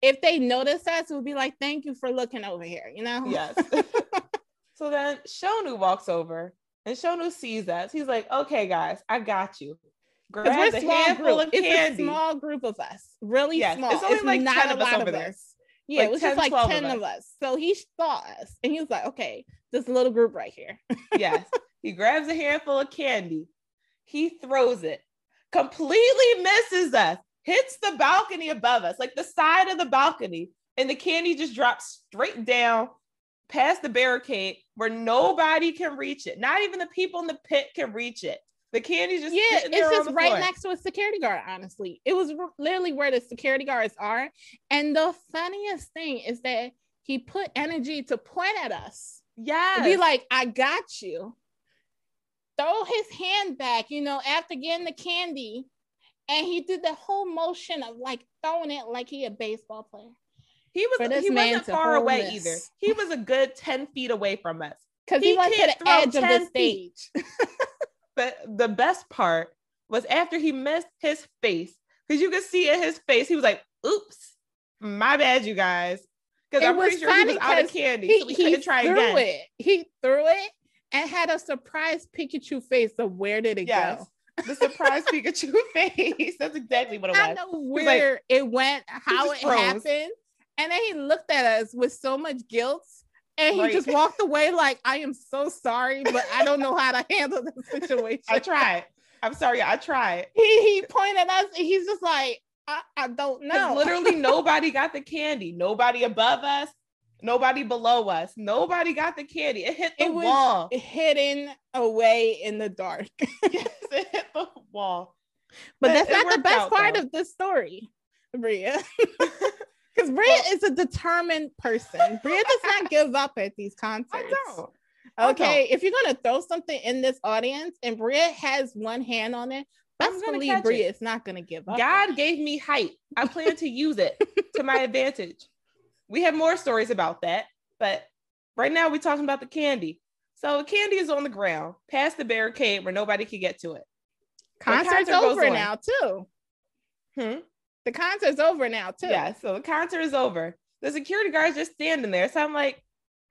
if they notice us, it would be like, thank you for looking over here, you know? Yes. so then Shonu walks over and Shonu sees us. He's like, okay, guys, I got you. We're a small handful group. of It's candy. a small group of us, really Yes, small. it's only like not 10 a of us over of there. us. Yeah, Like it was 10, just like 12 of 10 of us. us. So he saw us and he was like, okay, this little group right here. yes. He grabs a handful of candy. He throws it, completely misses us, hits the balcony above us, like the side of the balcony, and the candy just drops straight down past the barricade where nobody can reach it. Not even the people in the pit can reach it. The candy just yeah, it's just right floor. next to a security guard, honestly. It was literally where the security guards are. And the funniest thing is that he put energy to point at us. Yeah, Be like, I got you. Throw his hand back, you know, after getting the candy. And he did the whole motion of like throwing it like he a baseball player. he was he wasn't far away either. He was a good 10 feet away from us. Because He he, went to the edge of 10 the stage. But the best part was after he missed his face, because you could see in his face, he was like, oops, my bad, you guys. Because I'm pretty was sure he was out of candy. he, so we he couldn't try threw again. it. He threw it and had a surprise Pikachu face So where did it Yes. go? The surprise Pikachu face. That's exactly what it was. I know was like- where it went, how it froze. happened. And then he looked at us with so much guilt and he Right. just walked away like, I am so sorry, but I don't know how to handle the situation. I tried. I'm sorry, I tried. He, he pointed at us and he's just like, I, I don't know. Literally nobody got the candy. Nobody above us, nobody below us. Nobody got the candy. It hit the It was- wall. hidden away in the dark. yes, it hit the wall. But But that's not the best out, part though. of this story, Bria. Because Bria Well- is a determined person. Bria does not give up at these concerts. I don't. I Okay, if you're gonna throw something in this audience and Bria has one hand on it, best believe Bria it. is not gonna give up. God gave me height. I plan to use it to my advantage. We have more stories about that, but right now we're talking about the candy. So the candy is on the ground, past the barricade where nobody can get to it. Concert's concert over on. now too. Hmm? The concert's over now too. Yeah, so the concert is over. The security guard's just standing there. So I'm like,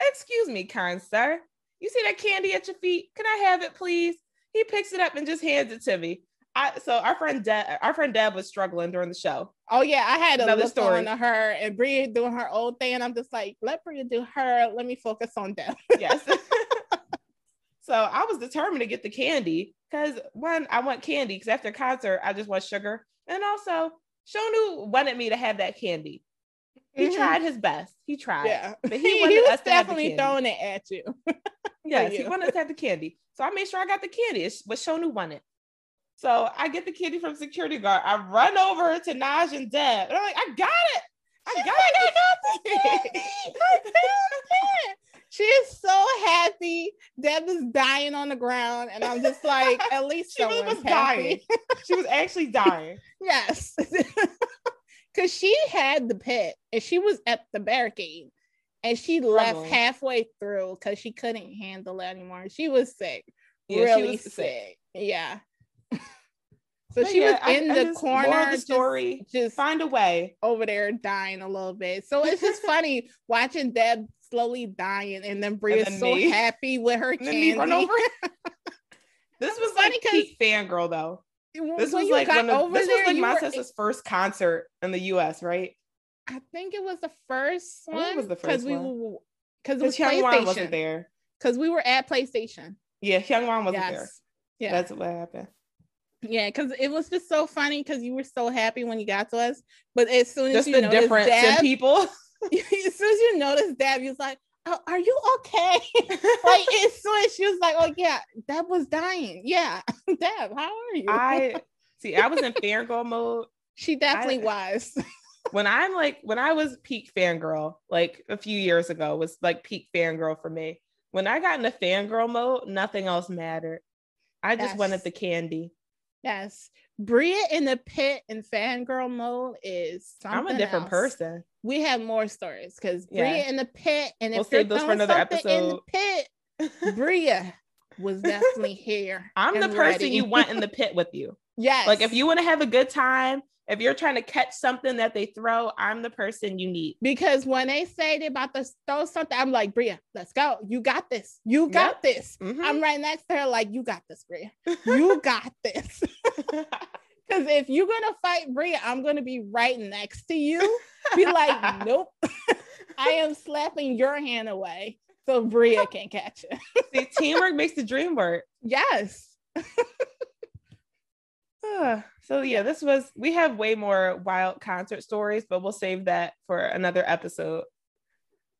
excuse me, kind sir. You see that candy at your feet? Can I have it, please? He picks it up and just hands it to me. I so our friend Deb, our friend Deb was struggling during the show. Oh yeah, I had Another story. on to her and Bria doing her old thing. And I'm just like, let Bria do her. Let me focus on Deb. Yes. so I was determined to get the candy because one, I want candy because after concert, I just want sugar. And also, Shonu wanted me to have that candy. He Mhm. tried his best. He tried. Yeah, But he he, wanted he was us to have the definitely throwing it at you. Yes, he wanted us to have the candy. So I made sure I got the candy. It's what Shonu wanted. So I get the candy from security guard. I run over to Naj and Deb. And I'm like, I got it. I She's got like, it. I got the candy. I found it. She is so happy. Deb is dying on the ground, and I'm just like, at least She really was happy. dying. she was actually dying. Yes, because she had the pet, and she was at the barricade, and she left halfway through because she couldn't handle it anymore. She was sick, Yeah, really was sick. sick. Yeah. So But she yeah, was in I the just- corner, of the just- story. just Find a way. over there dying a little bit. So it's just funny watching Deb slowly dying and then Bria's then so me. happy with her And candy. run over. this was was funny like peak fangirl though. This was like one of this was there, like my were- sister's first concert in the US, right? I think it was the first one. was the first we one. were because was wasn't there. Because we were at PlayStation. Yeah, Hyungwon wasn't there. Yeah. That's what happened. Yeah, because it was just so funny because you were so happy when you got to us. But as soon as Just you the noticed difference in people. as soon as you noticed Deb, you was like, oh, are you okay? like as soon as she was like, oh yeah, Deb was dying. Yeah, Deb, how are you? I see. I was in fangirl mode she definitely I- was. when I'm like when I was peak fangirl, like a few years ago, was like peak fangirl for me. When I got into fangirl mode, nothing else mattered. I just wanted the candy. Yes. Bria in the pit and fangirl mode is something I'm a different else. person. We have more stories because Yeah. Bria in the pit, and We'll if save those for another episode. in the pit, Bria was definitely here. I'm the person ready. you want in the pit with you. yes. Like if you want to have a good time If you're trying to catch something that they throw, I'm the person you need. Because when they say they're about to throw something, I'm like, Bria, let's go. You got this. You got yep. this. Mm-hmm. I'm right next to her, like, you got this, Bria. You got this. Because if you're gonna fight Bria, I'm gonna be right next to you. Be like, nope. I am slapping your hand away so Bria can catch it. See, teamwork makes the dream work. Yes. Ah, so yeah, this was we have way more wild concert stories, but we'll save that for another episode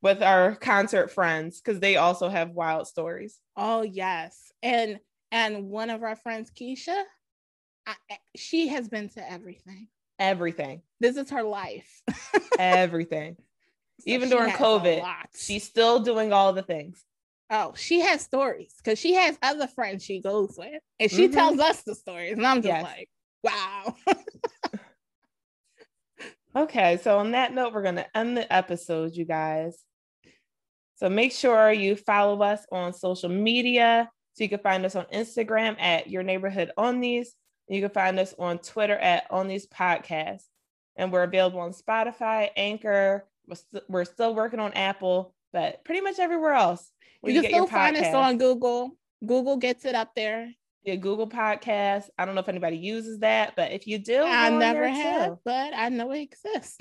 with our concert friends because they also have wild stories. Oh yes, and and one of our friends, Keisha, I, eh, she has been to everything. Everything. This is her life. everything. So Even during COVID, she's still doing all the things. Oh, she has stories because she has other friends she goes with, and she mm-hmm. tells us the stories, and I'm just yes. like, wow. okay, so on that note, we're gonna end the episode, you guys. So make sure you follow us on social media. So you can find us on Instagram at Your Neighborhood Unnies. You can find us on Twitter at Unnies Podcasts. and we're available on Spotify, Anchor. We're, st- we're still working on Apple, but pretty much everywhere else. You, you can still find us on Google. Google gets it up there. Yeah, Google Podcast. I don't know if anybody uses that, but if you do, I never have, too. but I know it exists.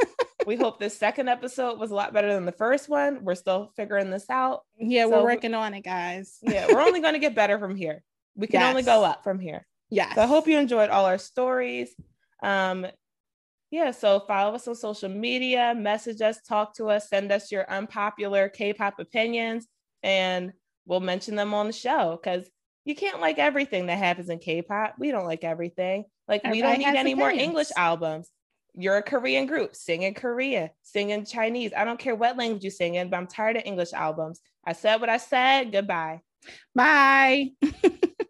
we hope this second episode was a lot better than the first one. We're still figuring this out. Yeah, so, we're working on it, guys. yeah, we're only going to get better from here. We can yes. only go up from here. Yeah. So I hope you enjoyed all our stories. Um, yeah, so follow us on social media, message us, talk to us, send us your unpopular K-pop opinions and we'll mention them on the show because you can't like everything that happens in K-pop. We don't like everything. Like Everybody we don't need any more English albums. You're a Korean group, sing in Korean, sing in Chinese. I don't care what language you sing in, but I'm tired of English albums. I said what I said. Goodbye. Bye.